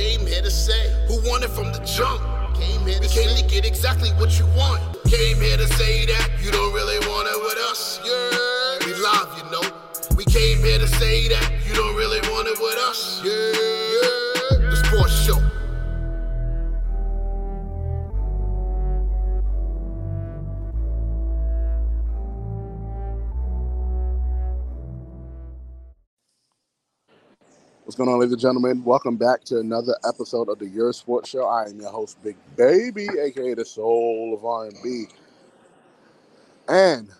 Came here to say who won it from the jump. Came here to we came to get exactly what you want. Came here to say that you don't really want it with us. Yeah, we love you know. We came here to say that you don't really want it with us. Yeah, yeah. The sports show. Going on, ladies and gentlemen? Welcome back to another episode of the Yerrr Sports Show. I am your host, Big Baby, aka the Soul of R&B. And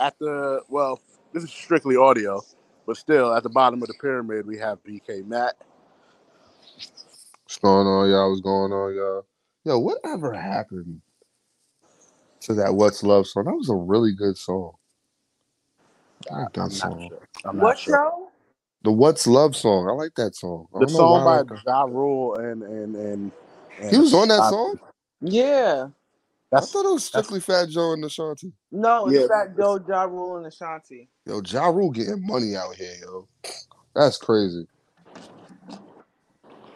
at the well, this is strictly audio, but still at the bottom of the pyramid we have BK Matt. What's going on, y'all? What's going on, y'all? Yo, whatever happened to that What's Love song? That was a really good song. I like that I'm song. sure. I'm not What sure. Show? The What's Love song. I like that song. The song why. by Ja Rule and and and, and He was on that song? Yeah. I That's thought it was strictly Fat Joe and Ashanti. No, Yeah. it's Fat Joe, Ja Rule, and Ashanti. Yo, Ja Rule getting money out here, yo. That's crazy.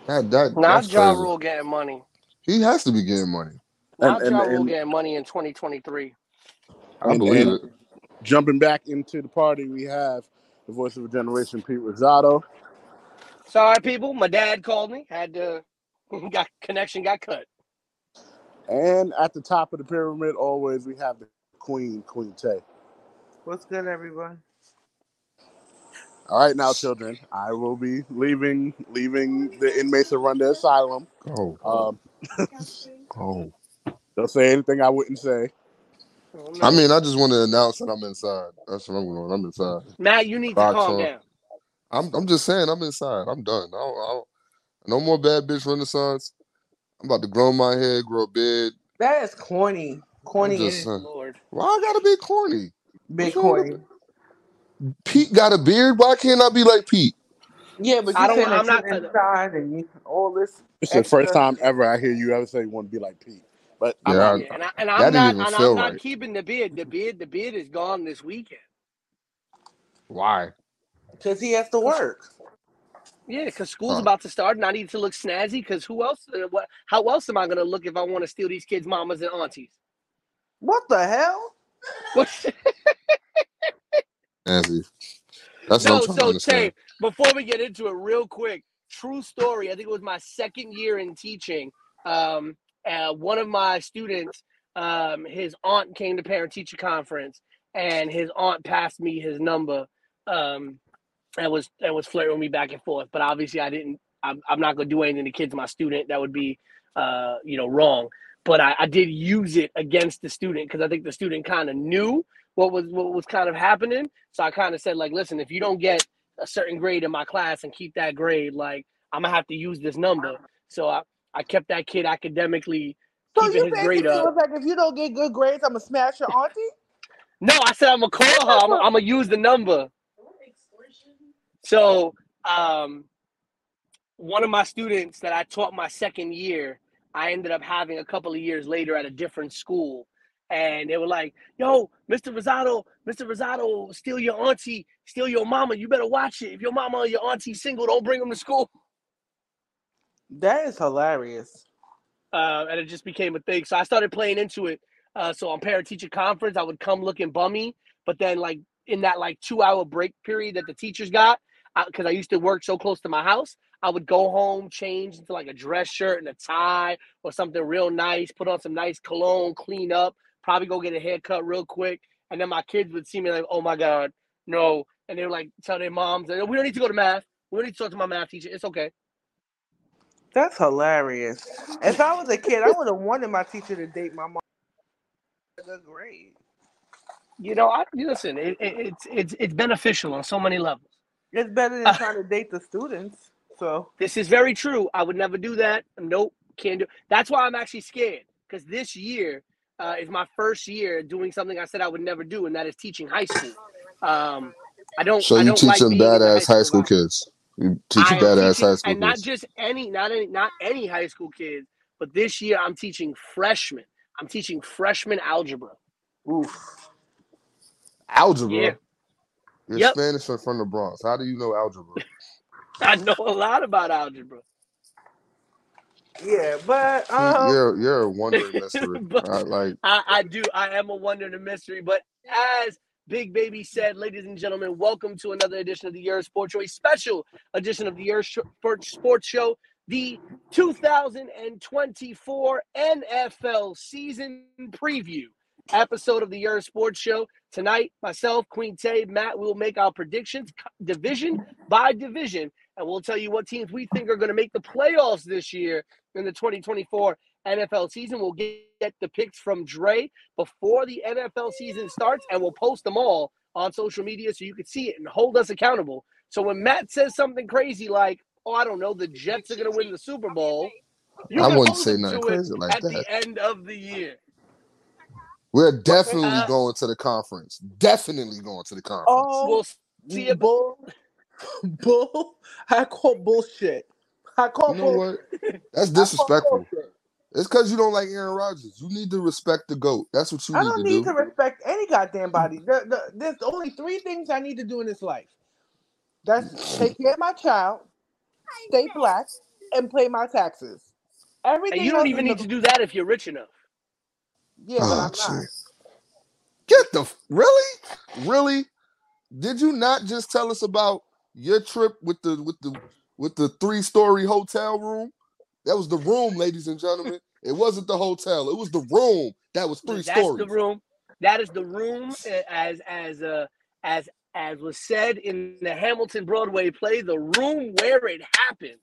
That that Not that's Ja crazy. Rule getting money. He has to be getting money. Not And- Ja Rule and- getting money in 2023. I And- believe and- it. jumping back into the party. We have the voice of a generation, Pete Rosado. Sorry, people. My dad called me. Had to got connection got cut. And at the top of the pyramid, always we have the Queen, Queen Tay. What's good, everyone? All right, now, children, I will be leaving leaving the inmates to run the asylum. Oh, Um, oh. don't say anything I wouldn't say. I mean, I just want to announce that I'm inside. That's what I'm going. I'm inside. Matt, you need to calm on. down. I'm I'm just saying I'm inside. I'm done. I don't, I don't, no more bad bitch renaissance. I'm about to grow my hair, grow a beard. That is corny. Corny I'm just is. Lord. Why I gotta be corny? big what's wrong with corny. Pete got a beard. Why can't I be like Pete? Yeah, but I you don't- saying that I'm not inside and you, all this. It's the first time ever I hear you ever say you want to be like Pete. But I'm Yeah, and, I, and That I'm didn't and I'm not right. keeping the bid. The bid, the bid is gone this weekend. Why? Because he has to work. Yeah, because school's Huh. about to start, and I need to look snazzy. Because who else? uh, What? How else am I gonna look if I want to steal these kids' mamas and aunties? What the hell? What? Nancy. That's no, what I'm trying to so understand. Tay, before we get into it, real quick, true story. I think it was my second year in teaching. Um, uh, one of my students, um, his aunt came to parent teacher conference, and his aunt passed me his number. Um, and was and was flirting with me back and forth. But obviously, I didn't. I'm, I'm not gonna do anything to kids. My student that would be, uh, you know, wrong. But I, I did use it against the student because I think the student kind of knew what was what was kind of happening. So I kind of said like, listen, if you don't get a certain grade in my class and keep that grade, like I'm gonna have to use this number. So I, I kept that kid academically So keeping you his grade up. was like, if you don't get good grades, I'm gonna smash your auntie. No, I said I'm gonna call her. I'm, I'm gonna use the number. So um, one of my students that I taught my second year, I ended up having a couple of years later at a different school. And they were like, yo, Mr. Rosado, Mr. Rosado, steal your auntie, steal your mama. You better watch it. If your mama or your auntie single, don't bring them to school. That is hilarious. uh, and it just became a thing. So I started playing into it. Uh, so on parent teacher conference, I would come looking bummy, but then like in that like two hour break period that the teachers got, because I used to work so close to my house, I would go home, change into like a dress shirt and a tie or something real nice, put on some nice cologne, clean up, probably go get a haircut real quick, and then my kids would see me like, oh my god, no, and they would like tell their moms, we don't need to go to math, we don't need to talk to my math teacher, it's okay. That's hilarious. If I was a kid, I would have wanted my teacher to date my mom. A good grade. You know, I listen. It, it, it's it's it's beneficial on so many levels. It's better than Uh, trying to date the students. So This is very true. I would never do that. Nope, can't do. That's why I'm actually scared because this year uh, is my first year doing something I said I would never do, and that is teaching high school. Um, I don't. So I you don't like teaching being in the badass high school kids. You teaching I badass teaching, high school and not just any, not any, not any high school kids, but this year I'm teaching freshmen. I'm teaching freshman algebra. oof. Algebra. Yeah. You're Yep. Spanish or from the Bronx. How do you know algebra? I know a lot about algebra. Yeah, but um, you're you're a wondering mystery. But- I, like I, I do. I am a wonder and a mystery. But as Big Baby said, ladies and gentlemen, welcome to another edition of the Yerrr Sports Show, a special edition of the Yerrr Sports Show, the 2024 NFL season preview episode of the Yerrr Sports Show. Tonight, myself, Queen Tay, Matt, we will make our predictions division by division, and we'll tell you what teams we think are going to make the playoffs this year in the 2024 NFL season. We'll get, get the picks from Dre before the NFL season starts, and we'll post them all on social media so you can see it and hold us accountable. So when Matt says something crazy like, "Oh, I don't know, the Jets are going to win the Super Bowl," you I wouldn't say nothing crazy like at that. the end of the year. we're definitely Uh, going to the conference. Definitely going to the conference. oh, We'll see about bull, bull. I call bullshit. I call you know bullshit. what? That's I call disrespectful. Bullshit. It's because you don't like Aaron Rodgers. You need to respect the goat. That's what you I need don't to need do. to respect any goddamn body. There, there- there's only three things I need to do in this life. That's take care of my child, stay black, and pay my taxes. Everything And you don't even is need to do that if you're rich enough. Yeah, but Oh, I'm not. Get the really, really. Did you not just tell us about your trip with the with the with the three story hotel room? That was the room, ladies and gentlemen. It wasn't the hotel. It was the room that was three That's stories. the room. That is the room uh, as as uh, as as was said in the Hamilton Broadway play, the room where it happened.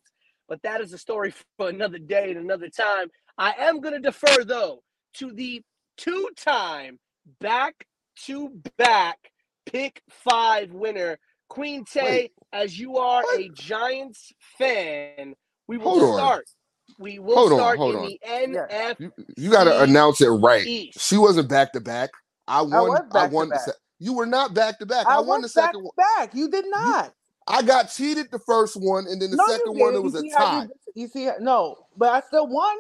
But that is a story for another day and another time. I am going to defer though to the two-time back-to-back pick five winner, Queen Tay. Wait. As you are What? a Giants fan, we will Hold on. Start. We will Hold on, start hold in on. the NF You, you got to announce it right. East. She wasn't back to back. I won. was I, won. The se- you were not back to back. I, I, won the was back second to one. back. You did not. I got cheated the first one, and then the no, second one it was you a tie. You, you see, how- no, but I still won.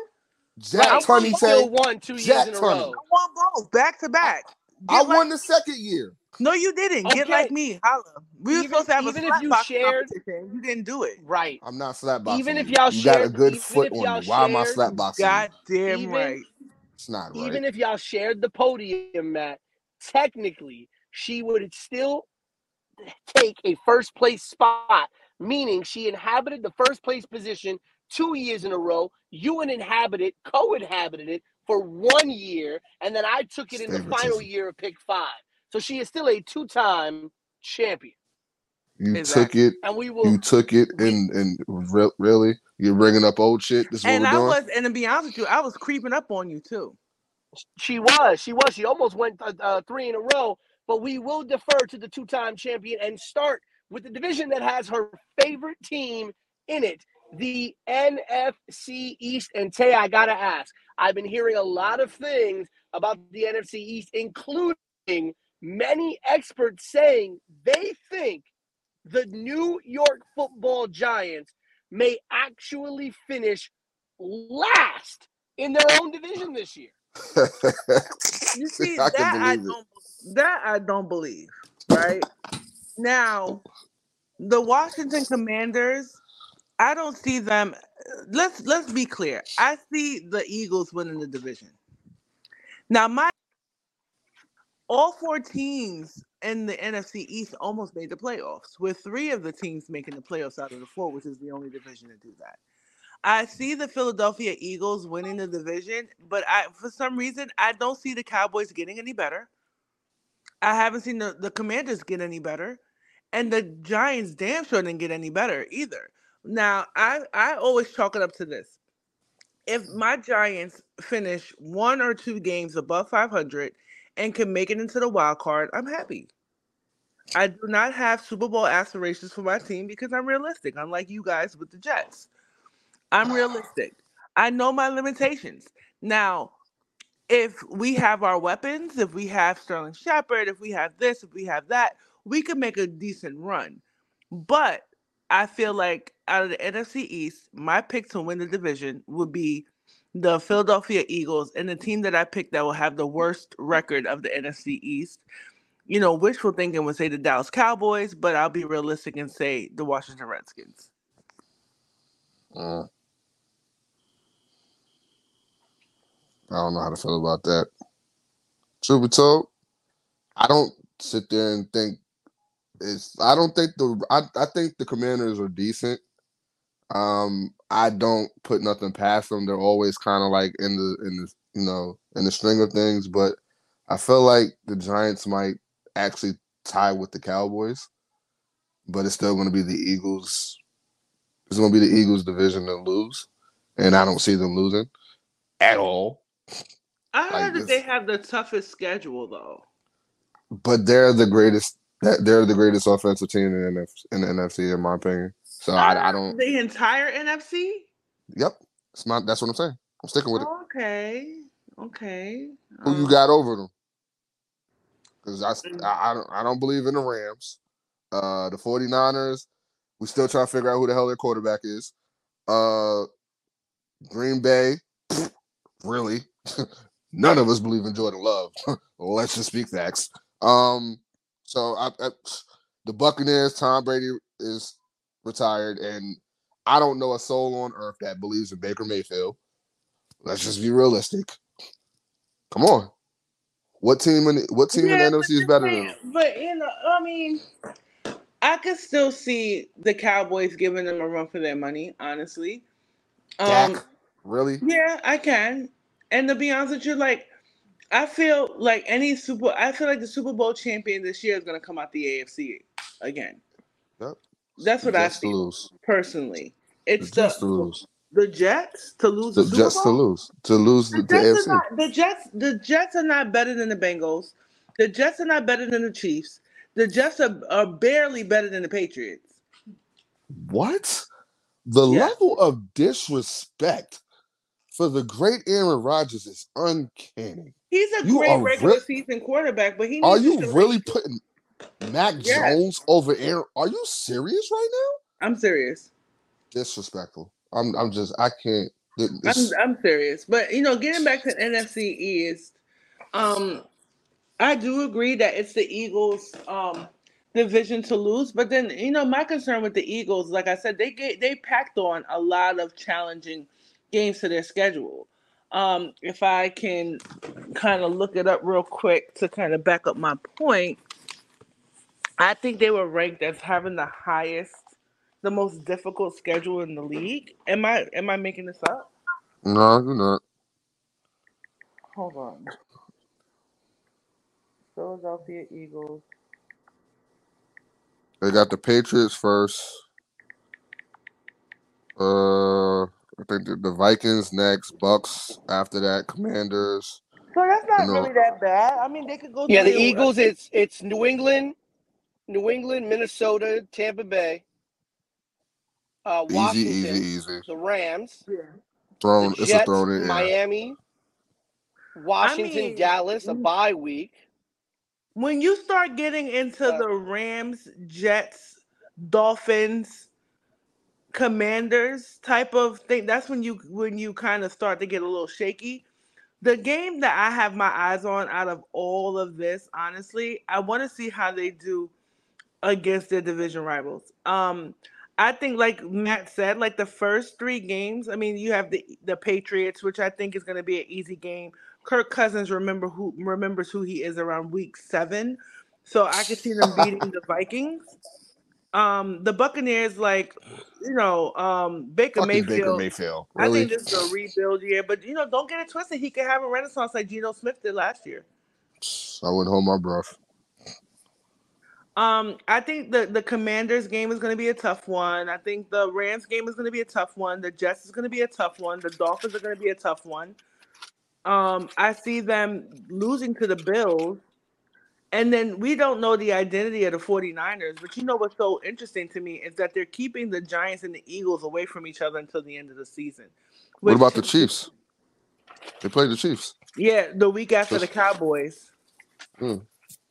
Jack Tunney you Tay. still won two years Jack in a Tunney. row. I won both back to back. I like- won the second year. No, you didn't. Get like me. Holla. We were Even- supposed to have a even if you slap shared- competition. You didn't do it. Right. I'm not slapboxing. Even if you. y'all you got a good foot on y'all me. Why am I slapboxing? you? God damn Even- right. It's not right. Even if y'all shared the podium, Matt, technically she would still take a first place spot, meaning she inhabited the first place position two years in a row. You would inhabit it, co-inhabited it for one year, and then I took it in the final Favoritism. year of pick five. So she is still a two-time champion. you Exactly. took it. And we will You took it, and and re- really, you're bringing up old shit. This is what And we're I doing. was, and to be honest with you, I was creeping up on you too. She was. She was. She almost went uh, uh, three in a row. But we will defer to the two-time champion and start with the division that has her favorite team in it, the NFC East. And Tay, I gotta ask. I've been hearing a lot of things about the NFC East, including many experts saying they think the New York Football Giants may actually finish last in their own division this year. You see I that I don't that I don't believe. Right now, the Washington Commanders, I don't see them. Let's let's be clear. I see the Eagles winning the division. Now, my all four teams in the NFC East almost made the playoffs, with three of the teams making the playoffs out of the four, which is the only division to do that. I see the Philadelphia Eagles winning the division, but I for some reason I don't see the Cowboys getting any better. I haven't seen the, the Commanders get any better. And the Giants damn sure didn't get any better either. Now, I, I always chalk it up to this. If my Giants finish one or two games above 500 and can make it into the wild card, I'm happy. I do not have Super Bowl aspirations for my team because I'm realistic, unlike you guys with the Jets. I'm realistic. I know my limitations. Now, if we have our weapons, if we have Sterling Shepard, if we have this, if we have that, we could make a decent run. But I feel like out of the NFC East, my pick to win the division would be the Philadelphia Eagles and the team that I picked that will have the worst record of the NFC East. You know, wishful thinking would say the Dallas Cowboys, but I'll be realistic and say the Washington Redskins. Uh, I don't know how to feel about that. Truth be told, I don't sit there and think it's. I don't think the. I I think the Commanders are decent. Um, I don't put nothing past them. They're always kind of like in the in the you know in the string of things, but I feel like the Giants might actually tie with the Cowboys, but it's still going to be the Eagles. It's going to be the Eagles division to lose, and I don't see them losing at all. I Like heard that this- they have the toughest schedule though. But they're the greatest. They're the greatest offensive team in the, NF, in the NFC, in my opinion. So I, I don't. the entire NFC. Yep, it's not. That's what I'm saying. I'm sticking with it. Okay, okay. Who you Um, got over them? Because I, Mm. I, I don't, I don't believe in the Rams. Uh, the 49ers, we still trying to figure out who the hell their quarterback is. Uh, Green Bay, really? None of us believe in Jordan Love. Let's just speak facts. Um, so I, I, the Buccaneers, Tom Brady is retired, and I don't know a soul on earth that believes in Baker Mayfield. Let's just be realistic. Come on. What team in what team Yeah, in the NFC is better than? But you know, I mean, I could still see the Cowboys giving them a run for their money. Honestly, um, Dak? Really? yeah, I can. And to be honest with you, like, I feel like any Super, I feel like the Super Bowl champion this year is going to come out the AFC again. Yep. That's what I feel lose. personally. The It's the Jets to lose. the Jets to lose the, The Jets to lose. To lose The the, the Jets, not, the Jets, the Jets are not better than the Bengals. The Jets are not better than the Chiefs. The Jets are, are barely better than the Patriots. What? The Yeah. level of disrespect for the great Aaron Rodgers is uncanny. He's a You great regular re- season quarterback, but he Are you really putting Mac. Jones over Aaron? Are you serious right now? I'm serious. Disrespectful. I'm. I'm just. I can't. I'm, I'm serious. But you know, getting back to NFC East, um, I do agree that it's the Eagles' um division to lose. But then you know, my concern with the Eagles, like I said, they get they packed on a lot of challenging games to their schedule. Um, if I can kind of look it up real quick to kind of back up my point, I think they were ranked as having the highest, the most difficult schedule in the league. Am I am I making this up? no, you're not. Hold on. Philadelphia Eagles. They got the Patriots first. Uh, I think the, the Vikings next, Bucks after that, Commanders. So that's not No. really that bad. I mean, they could go. Yeah, the Eagles. It's it's New England, New England, Minnesota, Tampa Bay, uh, Easy, Washington, easy, easy. the Rams, Yeah. Thrown. the It's a Jets, thrown in. Yeah. Miami, Washington, mean, Dallas, a bye week. When you start getting into Uh, the Rams, Jets, Dolphins, Commanders type of thing, that's when you when you kind of start to get a little shaky. The game that I have my eyes on out of all of this, honestly, I want to see how they do against their division rivals. Um, I think, like Matt said, like the first three games. I mean, you have the the Patriots, which I think is going to be an easy game. Kirk Cousins remember who remembers who he is around week seven, so I could see them beating the Vikings. Um, the Buccaneers, like you know, um, Baker Fucking Mayfield. Baker Mayfield. I think this is a rebuild year, but you know, don't get it twisted. He could have a renaissance like Geno Smith did last year. I wouldn't hold my breath. Um, I think the the Commanders game is going to be a tough one. I think the Rams game is going to be a tough one. The Jets is going to be a tough one. The Dolphins are going to be a tough one. Um, I see them losing to the Bills. And then we don't know the identity of the 49ers, but you know what's so interesting to me is that they're keeping the Giants and the Eagles away from each other until the end of the season. What about the Chiefs? They played the Chiefs. Yeah, the week after the Cowboys. Hmm.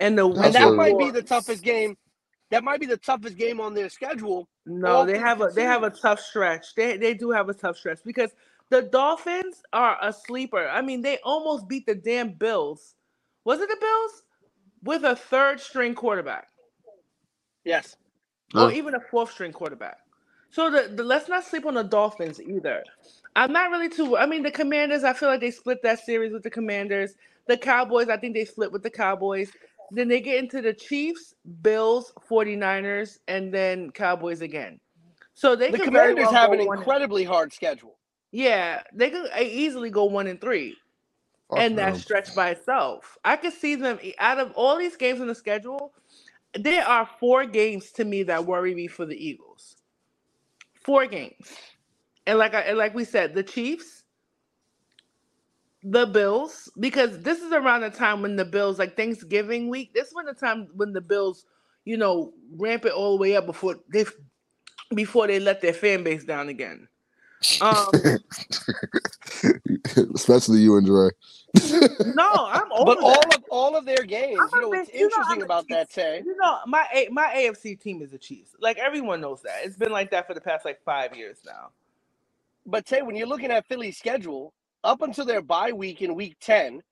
And the And that might be the toughest game. That might be the toughest game on their schedule. No, all they have a they have a tough stretch. They they do have a tough stretch because the Dolphins are a sleeper. I mean, they almost beat the damn Bills. Was it the Bills? With a third string quarterback. Yes. Or Yeah. even a fourth string quarterback. So the, the let's not sleep on the Dolphins either. I'm not really too. I mean, the Commanders. I feel like they split that series with the Commanders. The Cowboys. I think they split with the Cowboys. Then they get into the Chiefs, Bills, 49ers, and then Cowboys again. So they The could Commanders well have an one- incredibly hard schedule. Yeah, they could easily go one and three, Fuck and that stretch by itself. I could see them out of all these games in the schedule. There are four games to me that worry me for the Eagles. Four games, and like I, and like we said, the Chiefs, the Bills, because this is around the time when the Bills, like Thanksgiving week, this is when the time when the Bills, you know, ramp it all the way up before they before they let their fan base down again. Um, Especially you and Dre. no, I'm over But all of all of their games, I'm you know what's big- you know interesting I'm about that, Chiefs- Tay? You know, my A- my AFC team is the Chiefs. Like everyone knows that. It's been like that for the past like five years now. But Tay, when you're looking at Philly's schedule, up until their bye week in week 10,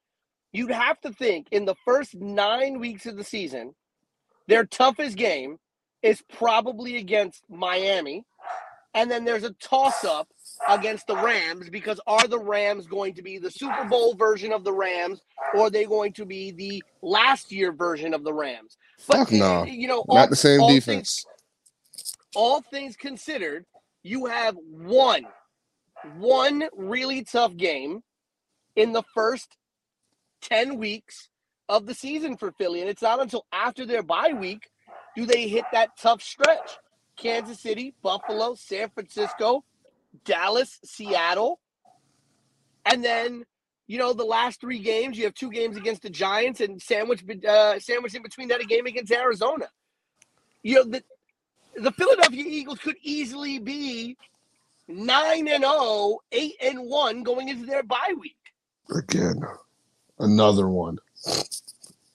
you'd have to think in the first nine weeks of the season, their toughest game is probably against Miami. And then there's a toss up against the Rams because are the Rams going to be the Super Bowl version of the Rams or are they going to be the last year version of the Rams? Fuck no. You know, Not the same all defense. all things considered, you have one, one really tough game in the first 10 weeks of the season for Philly. And it's not until after their bye week do they hit that tough stretch. Kansas City, Buffalo, San Francisco, Dallas, Seattle. And then, you know, the last three games, you have two games against the Giants and sandwich, uh, sandwich in between that a game against Arizona. You know, the, the Philadelphia Eagles could easily be 9 and 0, 8 and 1 going into their bye week. Again. Another one.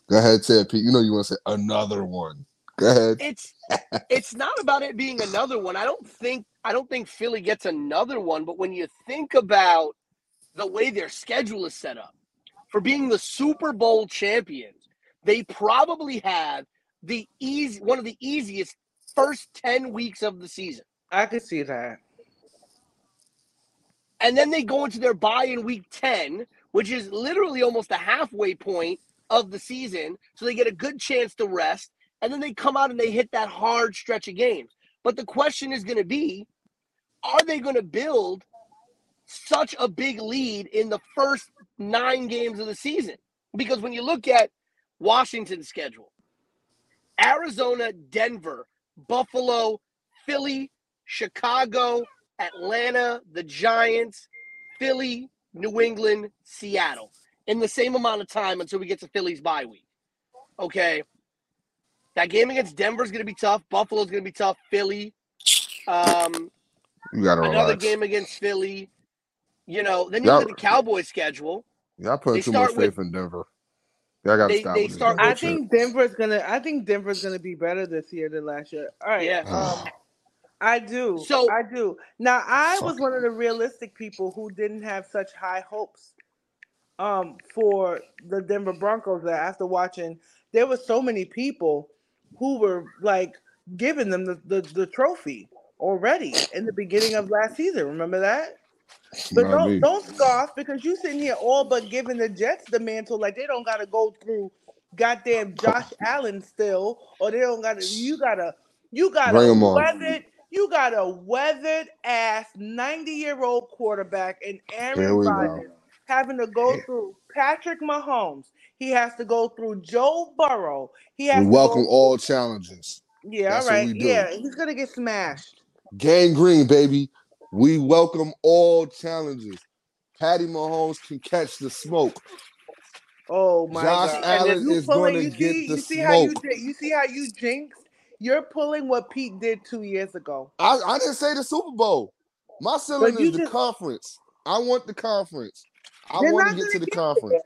Go ahead, say it, Pete. You know you want to say another one. Go ahead. It's it's not about it being another one. I don't think I don't think Philly gets another one, but when you think about the way their schedule is set up for being the Super Bowl champions, they probably have the easy one of the easiest first 10 weeks of the season. I could see that. And then they go into their bye in week 10 which is literally almost a halfway point of the season. So they get a good chance to rest and then they come out and they hit that hard stretch of games. But the question is going to be are they going to build such a big lead in the first nine games of the season? Because when you look at washington's schedule arizona denver buffalo philly chicago Atlanta, the Giants, Philly, New England, Seattle in the same amount of time until we get to Philly's bye week. Okay. That game against Denver is going to be tough. Buffalo's going to be tough. Philly. Um, You gotta another relax. game against Philly. You know, then you Y'all- look at the Cowboys schedule. Y'all putting they too much start with- faith in Denver. Y'all gotta They- stop. they start I with- shit. think Denver's gonna. I think Denver's gonna be better this year than last year. All right. Yeah. Um, I do. So- I do. Now I was one of the realistic people who didn't have such high hopes um for the Denver Broncos that after watching there were so many people who were like giving them the, the, the trophy already in the beginning of last season. Remember that? But Not don't me. don't scoff because you sitting here all but giving the Jets the mantle like they don't gotta go through goddamn Josh Allen still, or they don't gotta you gotta you got Bring a 'em on. You got a weathered ass 90 year old quarterback and Aaron. Rodgers having to go Yeah. through Patrick Mahomes. He has to go through Joe Burrow. He has We to welcome all challenges. Yeah, That's all do. Yeah, he's gonna get smashed. Gang green, baby. We welcome all challenges. Patty Mahomes can catch the smoke. Oh my Josh god! Allen is gonna you get see, the you see how you smoke. you see how you jinxed. You're pulling what Pete did two years ago. I, I didn't say the Super Bowl. My ceiling you is the just- conference. I want the conference. I want to get gonna the get conference.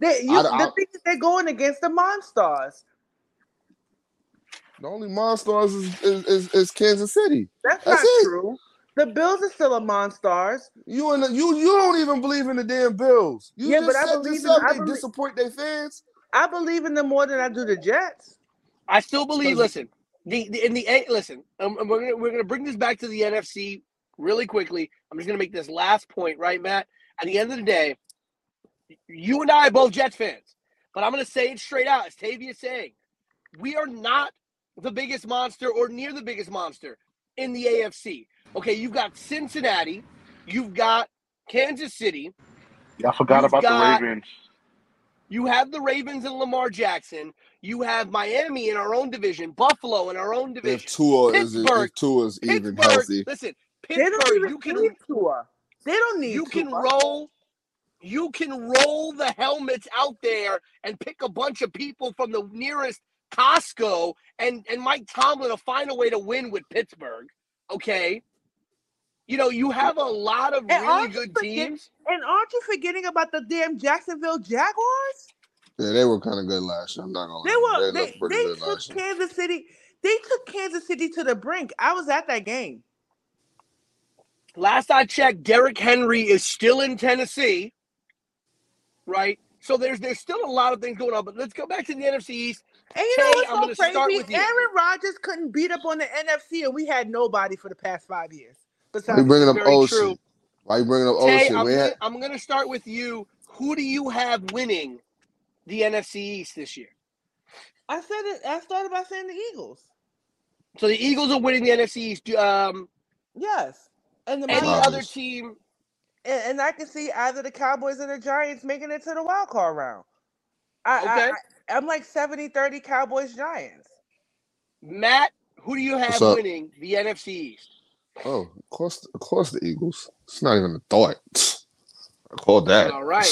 They, you, I- the I- thing is, they're going against the Monstars. The only Monstars is, is, is, is Kansas City. That's, That's not it. true. The Bills are still a Monstars. You and the, you you don't even believe in the damn Bills. You Yeah, just but I said believe in- I they believe- disappoint their fans. I believe in them more than I do the Jets. I still believe. Listen, the, the in the A. Listen, um, we're gonna we're gonna bring this back to the NFC really quickly. I'm just going to make this last point, right, Matt? At the end of the day, you and I are both Jets fans, but I'm going to say it straight out, as Tavia is saying. We are not the biggest monster or near the biggest monster in the AFC. Okay, you've got Cincinnati, you've got Kansas City, Y'all forgot about got- the Ravens. you have the Ravens and Lamar Jackson, you have Miami in our own division, Buffalo in our own division. If Tua is Pittsburgh- if Tua's even healthy, listen, They don't Pittsburgh, even you can need Tua. They don't need you can roll you can roll the helmets out there and pick a bunch of people from the nearest Costco and and Mike Tomlin will find a way to win with Pittsburgh. Okay. You know, you have a lot of And really good forget- teams. And aren't you forgetting about the damn Jacksonville Jaguars? Yeah, they were kind of good last year. I'm not gonna They lie. were they they, pretty they good took last year. Kansas City. They took Kansas City to the brink. I was at that game. Last I checked, Derrick Henry is still in Tennessee. Right? So there's there's still a lot of things going on, but let's go back to the NFC East. And you know Tay, what's I'm so gonna start crazy? with you. Aaron Rodgers couldn't beat up on the NFC, and we had nobody for the past five years. Why Besides, you bringing up Very old true. Why you bringing up old Tay, shit? I'm gonna, had, I'm gonna start with you. Who do you have winning the NFC East this year? I said it. I started by saying the Eagles. So the Eagles are winning the NFC East. Um, Yes, and the any Rodgers. other team? and, and I can see either the Cowboys or the Giants making it to the wild card round. I, Okay. I, I, am like 70-30 Cowboys Giants. Matt, who do you have winning the NFC East? oh, of course, of course, the Eagles. It's not even a thought. I called that. All right.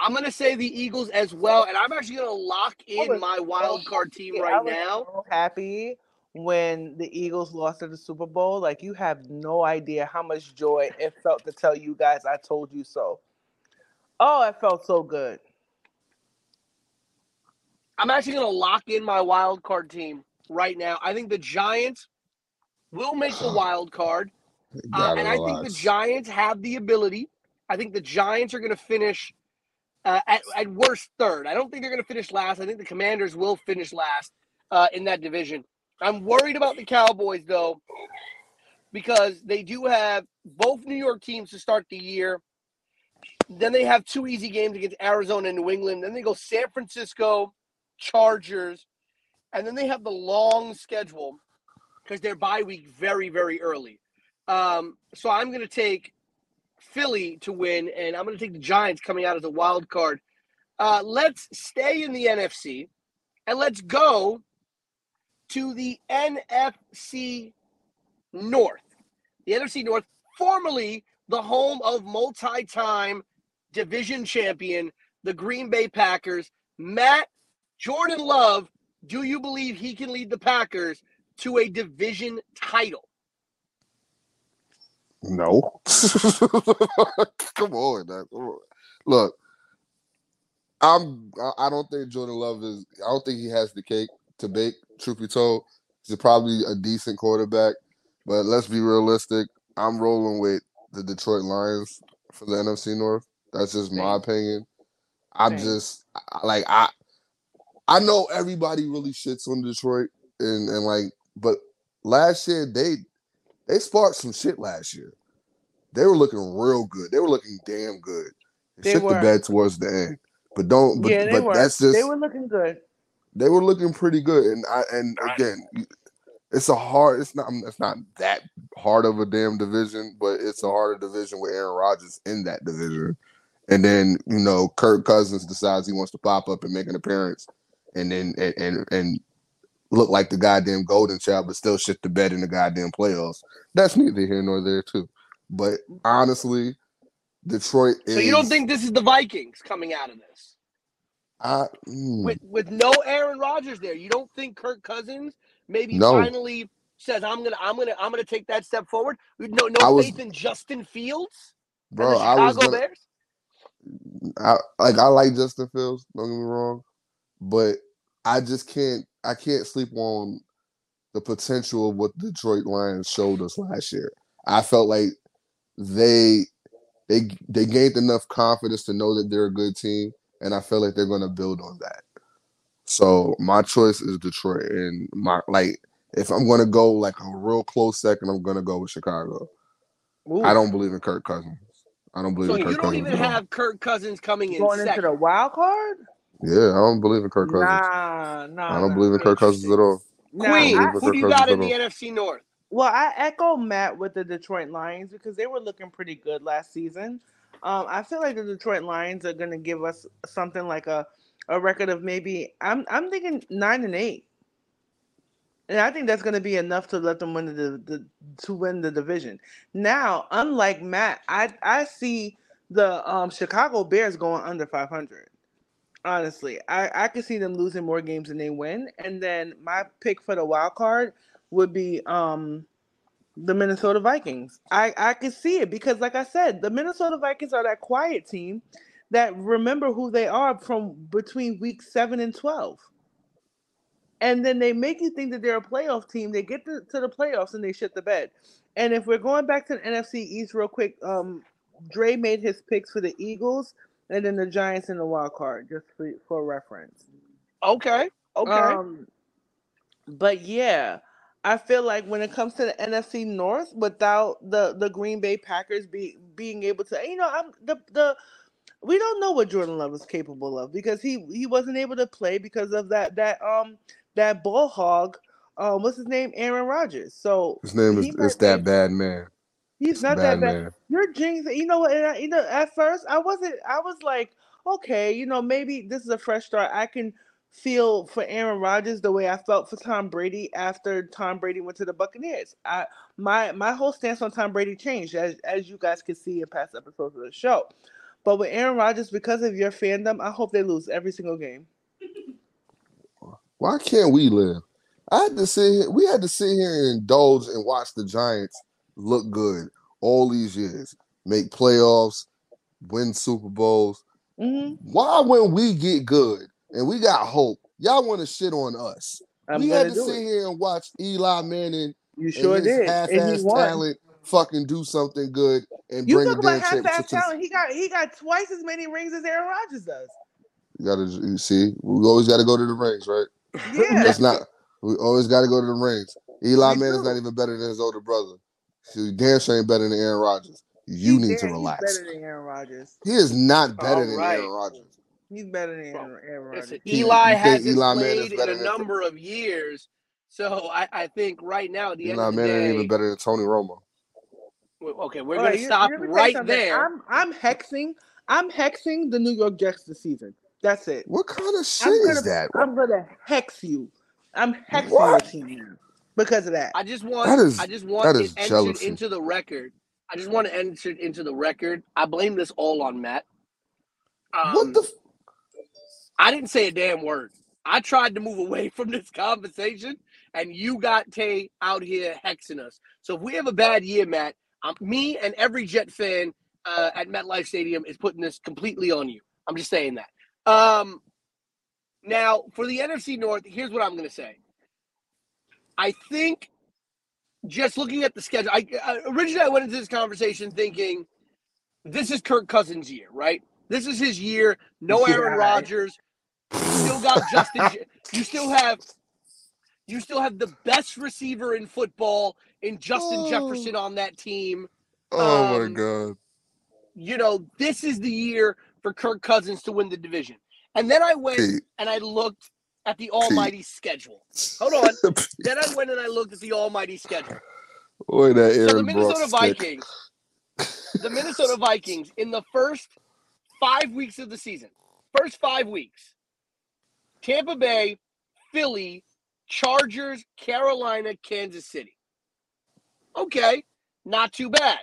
I'm gonna say the Eagles as well, and I'm actually gonna lock in my wild card team Yeah, I right was now. so happy when the Eagles lost in the Super Bowl. Like you have no idea how much joy it felt to tell you guys I told you so. Oh, it felt so good. I'm actually gonna lock in my wild card team right now. I think the Giants will make the wild card. Uh, and I think the. Giants have the ability. I think the Giants are going to finish uh, at, at worst third. I don't think they're going to finish last. I think the Commanders will finish last uh, in that division. I'm worried about the Cowboys, though, because they do have both New York teams to start the year. Then they have two easy games against Arizona and New England. Then they go San Francisco, Chargers, and then they have the long schedule because their bye week very, very early. Um, so I'm going to take Philly to win, and I'm going to take the Giants coming out as a wild card. Uh, let's stay in the NFC, and let's go to the NFC North. The NFC North, formerly the home of multi-time division champion, the Green Bay Packers. Matt Jordan Love, do you believe he can lead the Packers to a division title? No. Come on, man. Come on. Look, I'm. I- I don't think Jordan Love is. I don't think he has the cake to bake. Truth be told, he's probably a decent quarterback, but let's be realistic. I'm rolling with the Detroit Lions for the NFC North. That's just my opinion. I'm Same. just like I. I know everybody really shits on Detroit and and like, but last year they they sparked some shit last year. They were looking real good. They were looking damn good. They Shit the were. bed towards the end. But don't but, yeah, they but were. that's just they were looking good. they were looking pretty good. And I and again, it's a hard it's not it's not that hard of a damn division, but it's a harder division with Aaron Rodgers in that division. And then, you know, Kirk Cousins decides he wants to pop up and make an appearance and then and and, and look like the goddamn golden child, but still shit the bed in the goddamn playoffs. That's neither here nor there too. But honestly, Detroit is. So you don't think this is the Vikings coming out of this I, mm, with with no Aaron Rodgers there? You don't think Kirk Cousins maybe No. finally says I'm gonna I'm gonna I'm gonna take that step forward? No no I was- faith in Justin Fields bro? I was Chicago gonna, Bears. I like I like Justin Fields. Don't get me wrong, but I just can't. I can't sleep on the potential of what Detroit Lions showed us last year. I felt like they they they gained enough confidence to know that they're a good team, and I feel like they're going to build on that. So my choice is Detroit, and my like if I'm going to go like a real close second, I'm going to go with Chicago. Ooh. I don't believe in Kirk Cousins. I don't believe So in Kirk you don't Cousins. even have Kirk Cousins coming in going into second. the wild card. Yeah, I don't believe in Kirk Cousins. Nah, nah. I don't nah. believe in Kirk Cousins at all. Nah, Queen, I I- believe in who do you got in the NFC North? Well, I echo Matt with the Detroit Lions because they were looking pretty good last season. Um, I feel like the Detroit Lions are going to give us something like a, a record of maybe I'm I'm thinking nine and eight, and I think that's going to be enough to let them win the, the to win the division. Now, unlike Matt, I I see the um, Chicago Bears going under 500. Honestly, I I could see them losing more games than they win, and then my pick for the wild card would be um the Minnesota Vikings. I I could see it because like I said, the Minnesota Vikings are that quiet team that remember who they are from between week 7 and 12. And then they make you think that they're a playoff team. They get to, to the playoffs and they shit the bed. And if we're going back to the NFC East real quick, um Dre made his picks for the Eagles and then the Giants in the wild card just for, for reference. Okay. Okay. Um, but yeah, I feel like when it comes to the NFC North, without the the Green Bay Packers be being able to, you know, I'm the the we don't know what Jordan Love is capable of because he he wasn't able to play because of that that um that ball hog. Um, what's his name? Aaron Rodgers. So His name is he it's that bad man. He's not bad that bad. man. You're jinxing. You know what? And I, you know, at first I wasn't. I was like, okay, you know, maybe this is a fresh start. I can feel for Aaron Rodgers the way I felt for Tom Brady after Tom Brady went to the Buccaneers. I my my whole stance on Tom Brady changed as as you guys can see in past episodes of the show. But with Aaron Rodgers, because of your fandom, I hope they lose every single game. Why can't we live? I had to sit here. We had to sit here and indulge and watch the Giants look good all these years, make playoffs, win Super Bowls. hmm Why when we get good and we got hope, y'all want to shit on us? I'm we had to sit it. here and watch Eli Manning You sure and his did, half-ass talent fucking do something good and You bring talk about half-ass talent. He got he got twice as many rings as Aaron Rodgers does. You gotta you see, we always gotta go to the rings, right? Yeah. That's not we always gotta go to the rings. Eli Manning is not even better than his older brother. So damn sure ain't better than Aaron Rodgers. You He's need to relax. He's better than Aaron Rodgers. He is not better All than right. Aaron Rodgers. He's better than Well, Aaron, Aaron Listen, Rodgers. You- you Eli think hasn't Eli Manning's played in a than- number of years, so I, I think right now the Eli end of the Manning ain't day, even better than Tony Romo. okay, we're All gonna right, you- stop let me tell you right something. there. I'm I'm hexing. I'm hexing the New York Jets this season. That's it. What kind of shit I'm is that? I'm gonna hex you. I'm hexing What? your team now because of that. I just want That is- I just want that it is entered jealousy. into the record. I just want to enter into the record. I blame this all on Matt. Um, what the f- I didn't say a damn word. I tried to move away from this conversation, and you got Tay out here hexing us. So if we have a bad year, Matt, um, me and every Jet fan uh, at MetLife Stadium is putting this completely on you. I'm just saying that. Um, now, for the NFC North, here's what I'm going to say. I think just looking at the schedule, I, I originally I went into this conversation thinking this is Kirk Cousins' year, right? This is his year. No Aaron Yeah. Rodgers. You still got Justin. You still have. You still have the best receiver in football in Justin Oh. Jefferson on that team. Oh Um, my god. You know, this is the year for Kirk Cousins to win the division. And then I went and I looked at the Almighty schedule. Hold on. Then I went and I looked at the Almighty schedule. Boy, that Aaron So the Minnesota Vikings, the Minnesota Vikings, in the first five weeks of the season, first five weeks, Tampa Bay, Philly, Chargers, Carolina, Kansas City. Okay, not too bad.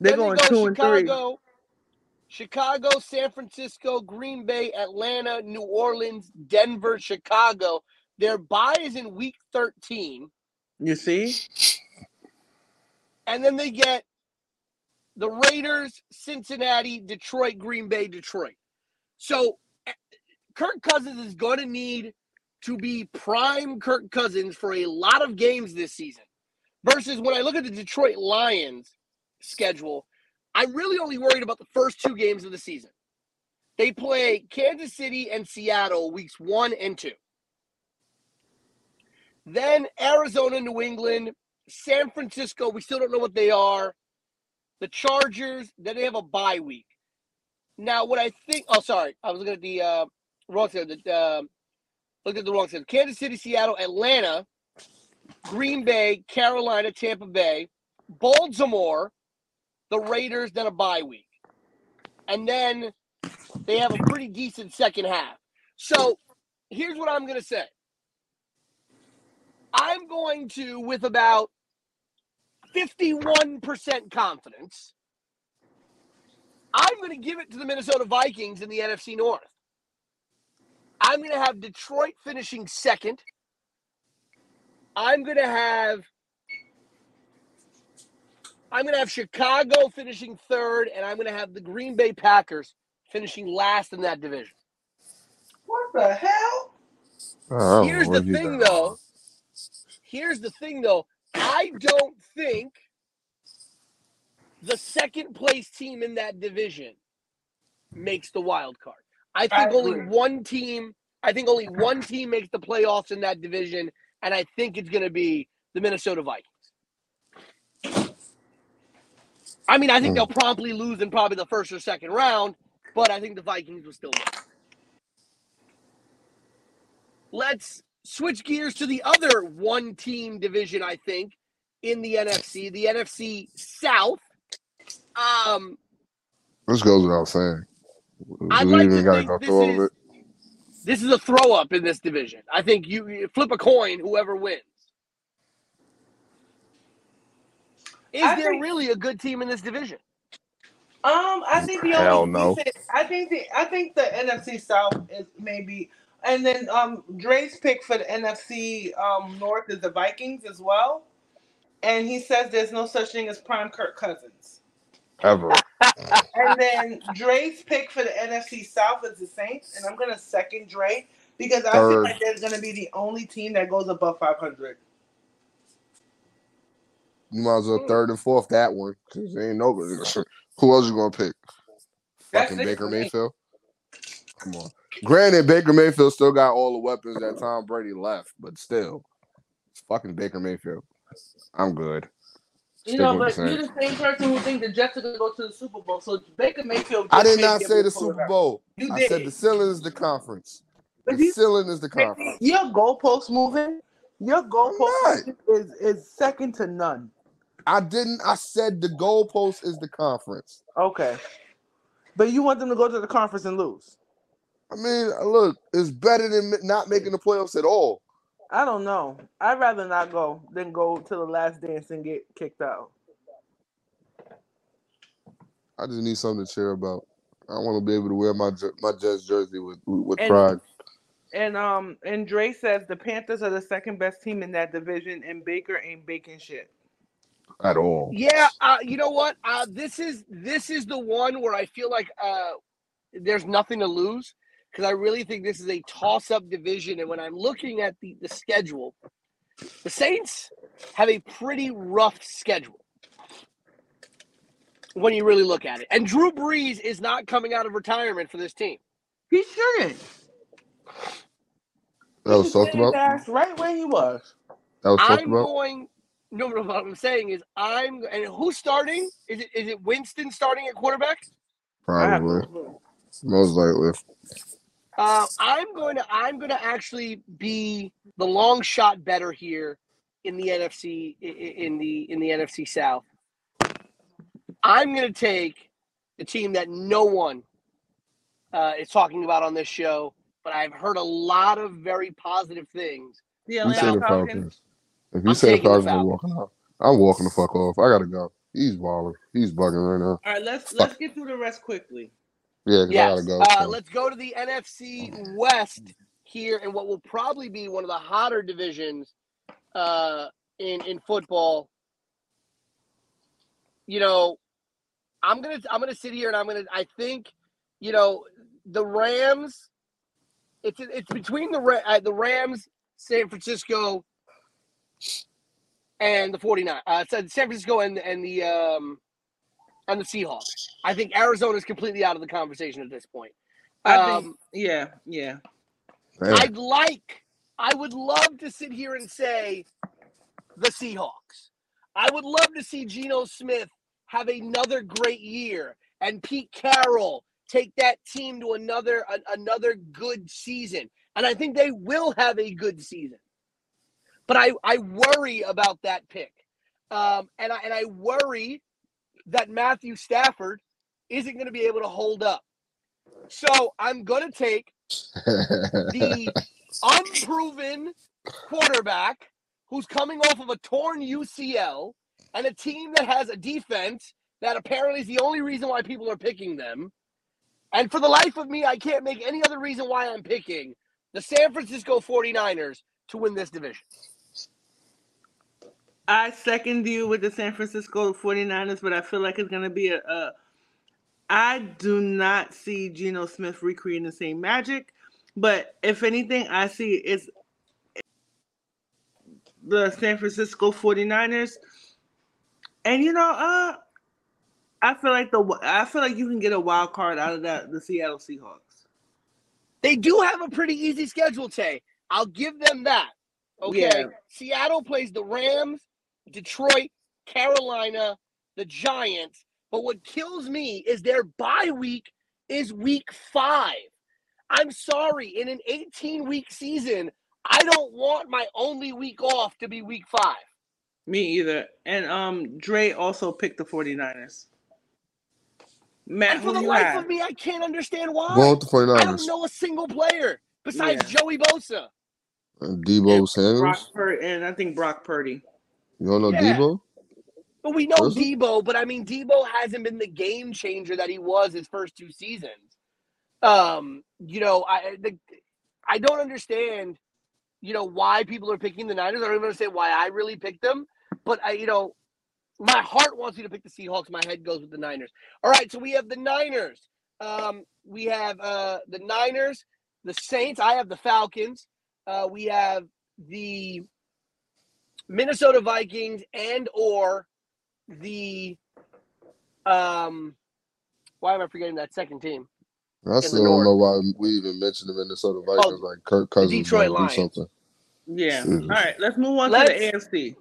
They're Then they go two and three. Chicago, Chicago, San Francisco, Green Bay, Atlanta, New Orleans, Denver, Chicago. Their bye is in week 13. You see? And then they get the Raiders, Cincinnati, Detroit, Green Bay, Detroit. So eh, Kirk Cousins is going to need to be prime Kirk Cousins for a lot of games this season. Versus when I look at the Detroit Lions schedule, I'm really only worried about the first two games of the season. They play Kansas City and Seattle weeks one and two. Then Arizona, New England, San Francisco, we still don't know what they are. The Chargers, then they have a bye week. Now, what I think, oh, sorry, I was looking at the uh, wrong side. The, uh, looked at the wrong side. Kansas City, Seattle, Atlanta, Green Bay, Carolina, Tampa Bay, Baltimore, the Raiders, then a bye week. And then they have a pretty decent second half. So here's what I'm going to say I'm going to, with about 51% confidence, I'm going to give it to the Minnesota Vikings in the NFC North. I'm going to have Detroit finishing second. I'm going to have I'm going to have Chicago finishing third and I'm going to have the Green Bay Packers finishing last in that division. What the hell? Oh, Here's the thing go? though. Here's the thing though. I don't think the second place team in that division makes the wild card. I I think only one team I think only one team makes the playoffs in that division and I think it's going to be the Minnesota Vikings. I mean, I think Hmm. they'll promptly lose in probably the first or second round, but I think the Vikings will still win. Let's switch gears to the other one team division, I think, in the NFC, the NFC South. Um, This goes without saying. I'd we like even to gotta think go this through all is- of it. this is a throw up in this division. I think you, you flip a coin, whoever wins. Is I there think- really a good team in this division? Um, I think the Hell only no. decent- I think the I think the NFC South is maybe, and then um Dre's pick for the NFC um North is the Vikings as well, and he says there's no such thing as prime Kirk Cousins. Ever. And then Dre's pick for the NFC South is the Saints, and I'm gonna second Dre because I feel Third. like they're gonna be the only team that goes above 500. You might as well Hmm. third and fourth that one. Cause ain't no who else you gonna pick? That's Fucking Baker me. Mayfield. Come on. Granted, Baker Mayfield still got all the weapons that Tom Brady left, but still, it's fucking Baker Mayfield. I'm good. You Stick know, but you're the same person who think the Jets are gonna go to the Super Bowl. So Baker Mayfield. I did not say the Super. Bowl. You I did. said the ceiling is the conference. But The you- ceiling is the conference. Your goalpost moving. Your goalpost is is second to none. I didn't. I said the goalpost is the conference. Okay, but you want them to go to the conference and lose. I mean, look, it's better than not making the playoffs at all. I don't know. I'd rather not go than go to the last dance and get kicked out. I just need something to cheer about. I want to be able to wear my my Jets jersey with with And- pride. And um, and Dre says the Panthers are the second best team in that division, and Baker ain't baking shit. At all. Yeah, uh, you know what? Uh, this is this is the one where I feel like uh, there's nothing to lose because I really think this is a toss-up division. And when I'm looking at the the schedule, the Saints have a pretty rough schedule when you really look at it. And Drew Brees is not coming out of retirement for this team. He shouldn't. That was talked about. That's right where he was. That was talked I'm about. going. No, no. What I'm saying is, I'm and who's starting? Is it is it Winston starting at quarterback? Probably, most likely. Uh, I'm going to I'm going to actually be the long shot better here in the NFC i- i- in the in the NFC South. I'm going to take the team that no one uh, is talking about on this show, but I've heard a lot of very positive things. The You say Atlanta Falcons. Falcons. If you I'm say the taking the I'm walking out. I'm walking the fuck off. I gotta go. He's balling. He's bugging right now. All right, let's let's get through the rest quickly. Yeah, 'cause I Yes. gotta go. Uh, so. let's go to the NFC West here, and what will probably be one of the hotter divisions uh, in in football. You know, I'm gonna I'm gonna sit here and I'm gonna I think, you know, the Rams. It's it's between the uh, the Rams, San Francisco, and the 49. Uh, San San Francisco and and the um, and the Seahawks. I think Arizona is completely out of the conversation at this point. I Um, think, yeah, yeah. Damn. I'd like, I would love to sit here and say the Seahawks. I would love to see Geno Smith have another great year and Pete Carroll take that team to another a, another good season. And I think they will have a good season. But I, I worry about that pick. Um, and I and I worry that Matthew Stafford isn't going to be able to hold up. So I'm going to take the unproven quarterback who's coming off of a torn UCL and a team that has a defense that apparently is the only reason why people are picking them. And for the life of me, I can't make any other reason why I'm picking the San Francisco 49ers to win this division. I second you with the San Francisco 49ers, but I feel like it's going to be a, a. I do not see Geno Smith recreating the same magic, but if anything, I see is the San Francisco 49ers. And you know, uh I feel like the I feel like you can get a wild card out of that the Seattle Seahawks. They do have a pretty easy schedule, Tay. I'll give them that. Okay. Yeah. Seattle plays the Rams, Detroit, Carolina, the Giants. But what kills me is their bye week is week five. I'm sorry, in an 18 week season, I don't want my only week off to be week five. Me either. And um Dre also picked the 49ers. Matt, And for the life have? of me, I can't understand why. Going with the I 49ers. I don't know a single player besides Yeah. Joey Bosa. And Deebo Yeah, Sanders. Brock Pur- and I think Brock Purdy. You don't know Yeah. Deebo? But we know Person? Deebo, but I mean Deebo hasn't been the game changer that he was his first two seasons. Um, you know, I the, I don't understand, you know, why people are picking the Niners. I don't even understand why I really picked them. But I, you know, my heart wants me to pick the Seahawks. My head goes with the Niners. All right, so we have the Niners. Um, we have uh the Niners, the Saints. I have the Falcons. Uh, we have the Minnesota Vikings and or the um why am I forgetting that second team? I still don't know why we even mentioned the Minnesota Vikings. like Kirk Cousins Detroit gonna Lions. do something. Yeah. All right, let's move on Let's- to the AFC.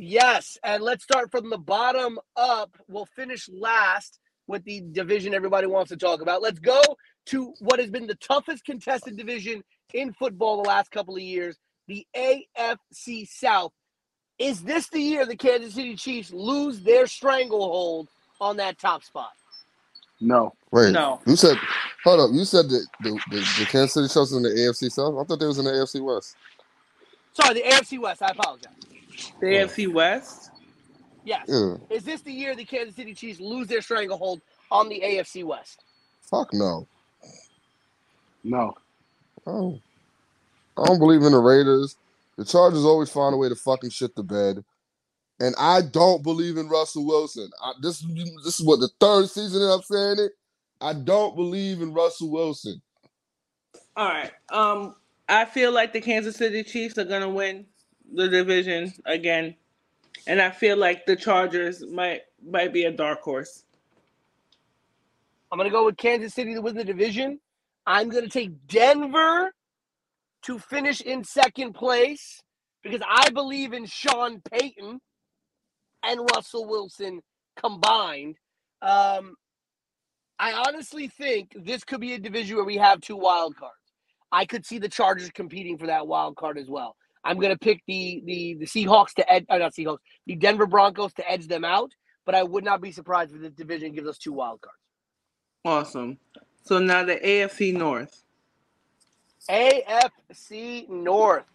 Yes, and let's start from the bottom up. We'll finish last with the division everybody wants to talk about. Let's go to what has been the toughest contested division in football the last couple of years, the AFC South. Is this the year the Kansas City Chiefs lose their stranglehold on that top spot? No. Wait, No. you said hold up. You said that the, the, the Kansas City Chiefs in the AFC South. I thought they was in the AFC West. Sorry, the AFC West. I apologize. The AFC West. Yes. Yeah, Is this the year the Kansas City Chiefs lose their stranglehold on the AFC West? fuck no. No. Oh, I don't believe in the Raiders. The Chargers always find a way to fucking shit the bed, and I don't believe in Russell Wilson. I, this this is what the third season that I'm saying it. I don't believe in Russell Wilson. All right. Um, I feel like the Kansas City Chiefs are gonna win the division again, and I feel like the Chargers might might be a dark horse. I'm going to go with Kansas City to win the division. I'm going to take Denver to finish in second place because I believe in Sean Payton and Russell Wilson combined. Um, I honestly think this could be a division where we have two wild cards. I could see the Chargers competing for that wild card as well. I'm going to pick the the the Seahawks to edge, uh, not Seahawks, the Denver Broncos to edge them out. But I would not be surprised if this division gives us two wild cards. Awesome. So now the AFC North. AFC North.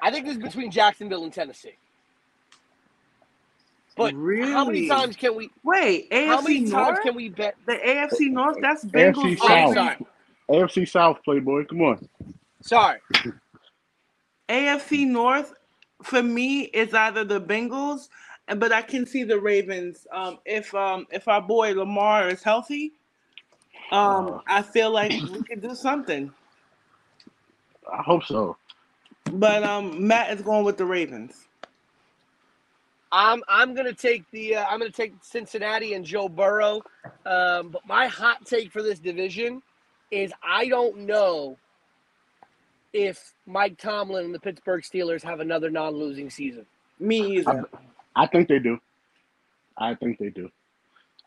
I think this is between Jacksonville and Tennessee. But really? how many times can we? Wait, How many AFC times North. can we bet? The AFC North. That's Bengals. Oh, South. sorry, AFC South, Playboy. Come on. sorry. AFC North for me is either the Bengals, but I can see the Ravens. Um, if um if our boy Lamar is healthy, um, I feel like we could do something. I hope so. But um, Matt is going with the Ravens. I'm I'm gonna take the uh, I'm gonna take Cincinnati and Joe Burrow. Um, but my hot take for this division is I don't know if Mike Tomlin and the Pittsburgh Steelers have another non-losing season. Me either. I think they do. I think they do.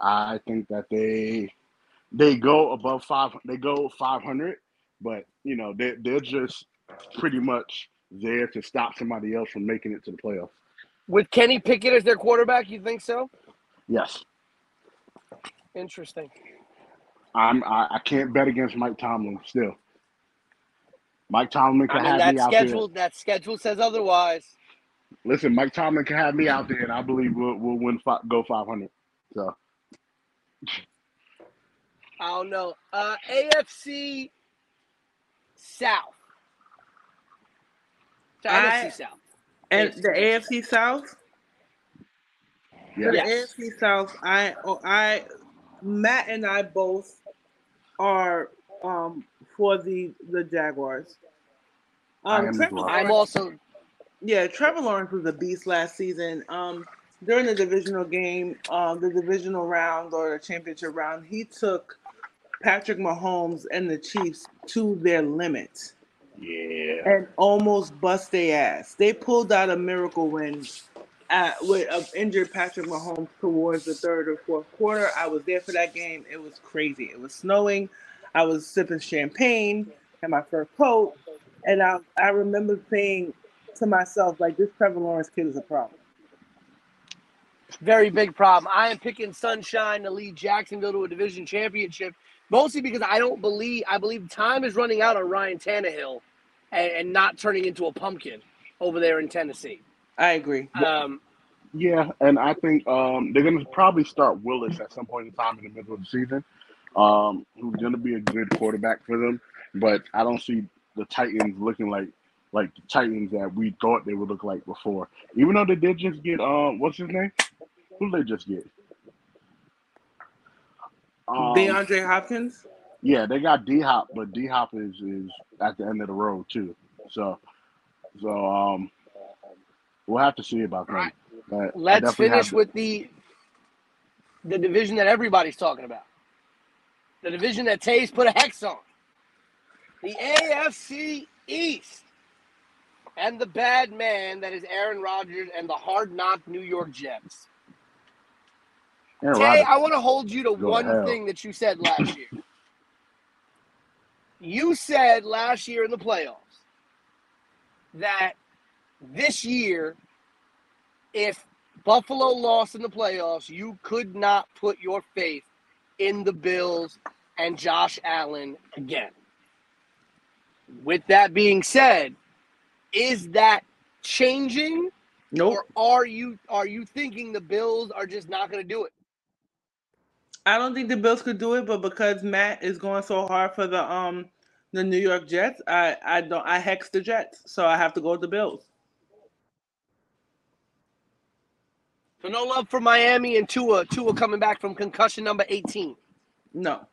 I think that they they go above five. They go five hundred, but you know they they're just pretty much there to stop somebody else from making it to the playoffs. With Kenny Pickett as their quarterback, you think so? Yes, Interesting. I'm. I, I can't bet against Mike Tomlin still. Mike Tomlin I can mean, have that me out schedule that schedule says otherwise. Listen, Mike Tomlin can have me out there, and I believe we'll we'll win. Five, go five hundred. So I don't know. Uh, AFC South. Sorry, I- NFC South. And the AFC South. yeah, the Yes. AFC South, I oh, I Matt and I both are um for the the Jaguars. I Um, am as Trevor well. I'm also yeah, Trevor Lawrence was a beast last season. Um, during the divisional game, um, the divisional round or the championship round, he took Patrick Mahomes and the Chiefs to their limit yeah. and almost bust their ass. They pulled out a miracle win at, with uh, an injured Patrick Mahomes towards the third or fourth quarter. I was there for that game. It was crazy. It was snowing. I was sipping champagne and my fur coat, and I I remember saying to myself like, "This Trevor Lawrence kid is a problem." very big problem. I am picking Sunshine to lead Jacksonville to a division championship, mostly because I don't believe I believe time is running out on Ryan Tannehill, and, and not turning into a pumpkin over there in Tennessee. I agree. Um, Yeah, and I think um, they're going to probably start Willis at some point in time in the middle of the season, um, who's going to be a good quarterback for them. But I don't see the Titans looking like like the Titans that we thought they would look like before. Even though they did just get um, what's his name? Who did they just get? Um, DeAndre Hopkins. yeah, they got D Hop, but D Hop is is at the end of the road too. So, so um, we'll have to see about that. But let's finish have- with the the division that everybody's talking about. The division that Tays put a hex on. The AFC East. And the bad man that is Aaron Rodgers and the hard knock New York Jets. Aaron Tay, I want to hold you to to one hell. thing that you said last year. you said last year in the playoffs that this year, if Buffalo lost in the playoffs, you could not put your faith in the Bills and Josh Allen again. With that being said, is that changing? Nope. Or are you are you thinking the Bills are just not going to do it? I don't think the Bills could do it, but because Matt is going so hard for the um the New York Jets, I I don't I hex the Jets, so I have to go with the Bills. So no love for Miami and Tua. Tua coming back from concussion number 18. No,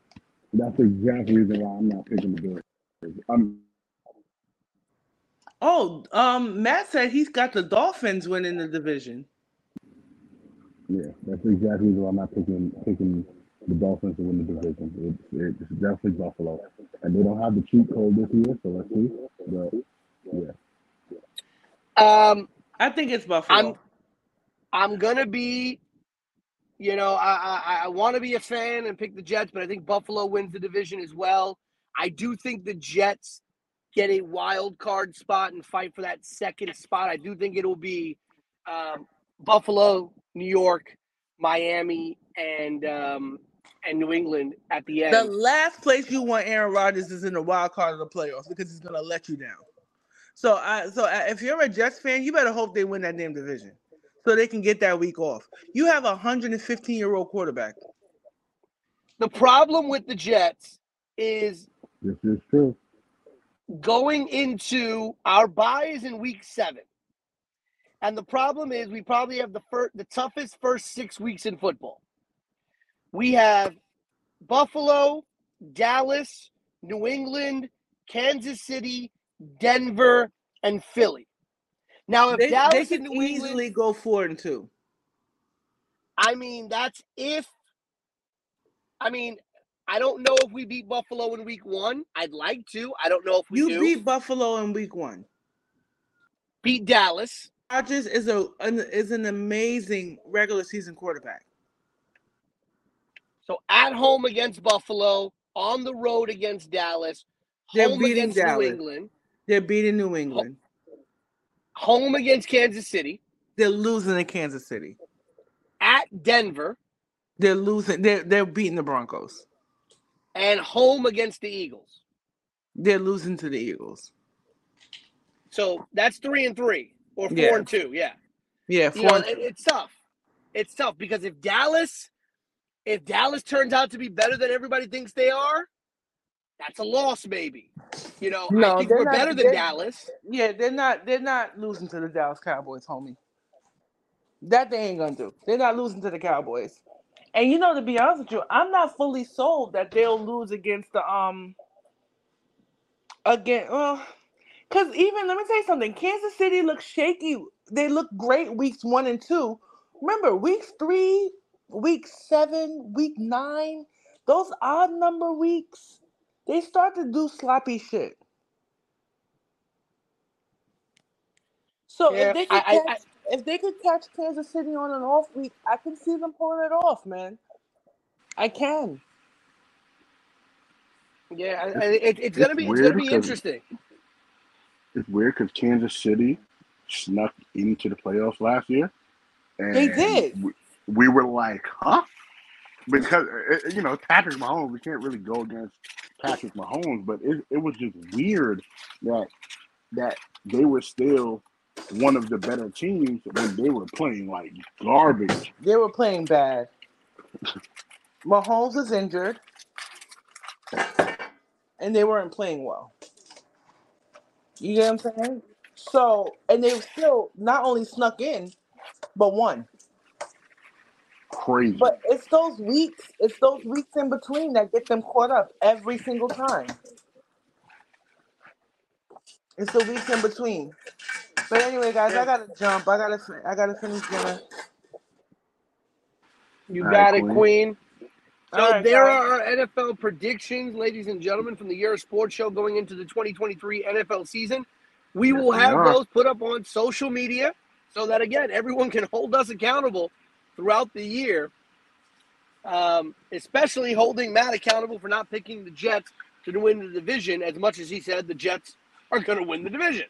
That's exactly the reason why I'm not picking the Bills. I'm Oh, um, Matt said he's got the Dolphins winning the division. yeah, that's exactly why I'm not picking picking the Dolphins to win the division. It's, it's definitely Buffalo, and they don't have the cheat code this year, so let's see. But yeah, Um, I think it's Buffalo. I'm I'm gonna be, you know, I I, I want to be a fan and pick the Jets, but I think Buffalo wins the division as well. I do think the Jets get a wild card spot and fight for that second spot. I do think it'll be um, Buffalo, New York, Miami, and um, and New England at the end. the last place you want Aaron Rodgers is in the wild card of the playoffs because he's gonna let you down. So, I so if you're a Jets fan, you better hope they win that damn division, so they can get that week off. You have a 115 year old quarterback. the problem with the Jets is this is true. going into our buys in week seven. And the problem is we probably have the first, the toughest first six weeks in football. We have Buffalo, Dallas, New England, Kansas City, Denver, and Philly. Now, if They, Dallas they and can New easily England, go four and two. I mean, that's if. I mean, I don't know if we beat Buffalo in week one. I'd like to. I don't know if we You do. beat Buffalo in week one. beat Dallas. Rodgers is a an, is an amazing regular season quarterback. So at home against Buffalo, on the road against Dallas, They're home beating against New England, They're beating New England. home against Kansas City, They're losing to Kansas City. at Denver, They're losing. They're they're beating the Broncos. and home against the Eagles. They're losing to the Eagles. So that's three and three or four Yeah. and two. Yeah. Yeah, You know, it's tough. It's tough because if Dallas, if Dallas turns out to be better than everybody thinks they are, that's a loss, maybe. You know, No, I think we're not- better than Dallas. yeah, they're not. They're not losing to the Dallas Cowboys, homie. That they ain't gonna do. They're not losing to the Cowboys. And you know, to be honest with you, I'm not fully sold that they'll lose against the um again. Well, because even let me tell you something. Kansas City looks shaky. They look great weeks one and two. Remember, weeks three, week seven, week nine, those odd number weeks, they start to do sloppy shit. So Yeah, if they could I- I- catch, if they could catch Kansas City on an off week, I can see them pulling it off, man. I can. Yeah, I- I- it, it's gonna be it's gonna be interesting. It's weird because Kansas City snuck into the playoffs last year. And They did. We, we were like, huh? Because uh, you know Patrick Mahomes, we can't really go against Patrick Mahomes, but it, it was just weird that that they were still one of the better teams when they were playing like garbage. They were playing bad. Mahomes was injured, and they weren't playing well. You get what I'm saying? So, and they still not only snuck in, but won. Crazy. But it's those weeks, it's those weeks in between that get them caught up every single time. It's the weeks in between. But anyway, guys, I gotta jump. I gotta, I gotta finish dinner. You All got right, it, Queen. Queen. So All right, there guys. are our NFL predictions, ladies and gentlemen, from the Yerrr Sports Show going into the 2023 NFL season. We Yes, will have are. those put up on social media so that again everyone can hold us accountable throughout the year. Um, especially holding Matt accountable for not picking the Jets to win the division, as much as he said the Jets are going to win the division.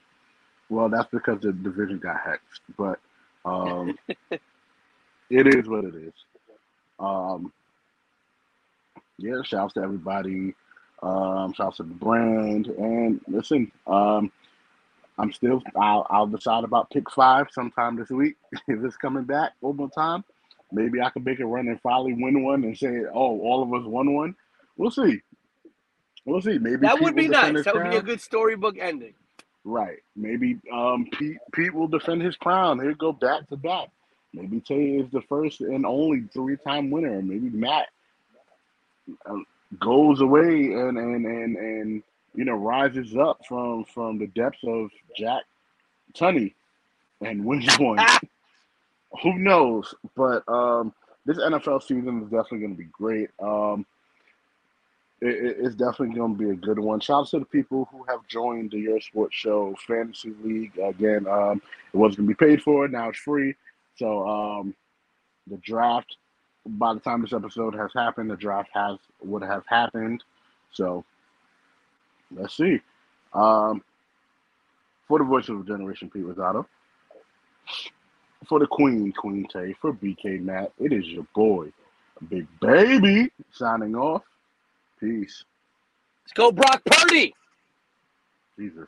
Well, that's because the division got hexed, but um, it is what it is. Um, yeah, shouts to everybody. Um, shouts to the brand. And listen, um, I'm still. I'll, I'll decide about pick five sometime this week if it's coming back one more time. Maybe I can make a run and finally win one and say, "Oh, all of us won one." We'll see. We'll see. Maybe That Pete would be nice. That would be a good storybook ending. Right. Maybe um, Pete Pete will defend his crown. He'll go back to back. Maybe Tay is the first and only three time winner. Maybe Matt uh, goes away and, and and and you know rises up from from the depths of Jack Tunney and wins one. Who knows? But um, this NFL season is definitely going to be great. Um, it, it- it's definitely going to be a good one. Shout out to the people who have joined the Yerrr Sports Show Fantasy League. Again, um, it wasn't going to be paid for. Now it's free. So um, the draft, by the time this episode has happened, the draft has would have happened. So let's see. Um, for the voice of a generation, Pete Rosado. For the Queen, Queen Tay. For BK Matt, it is your boy, Big Baby, signing off. Peace. let's go, Brock Purdy. Jesus.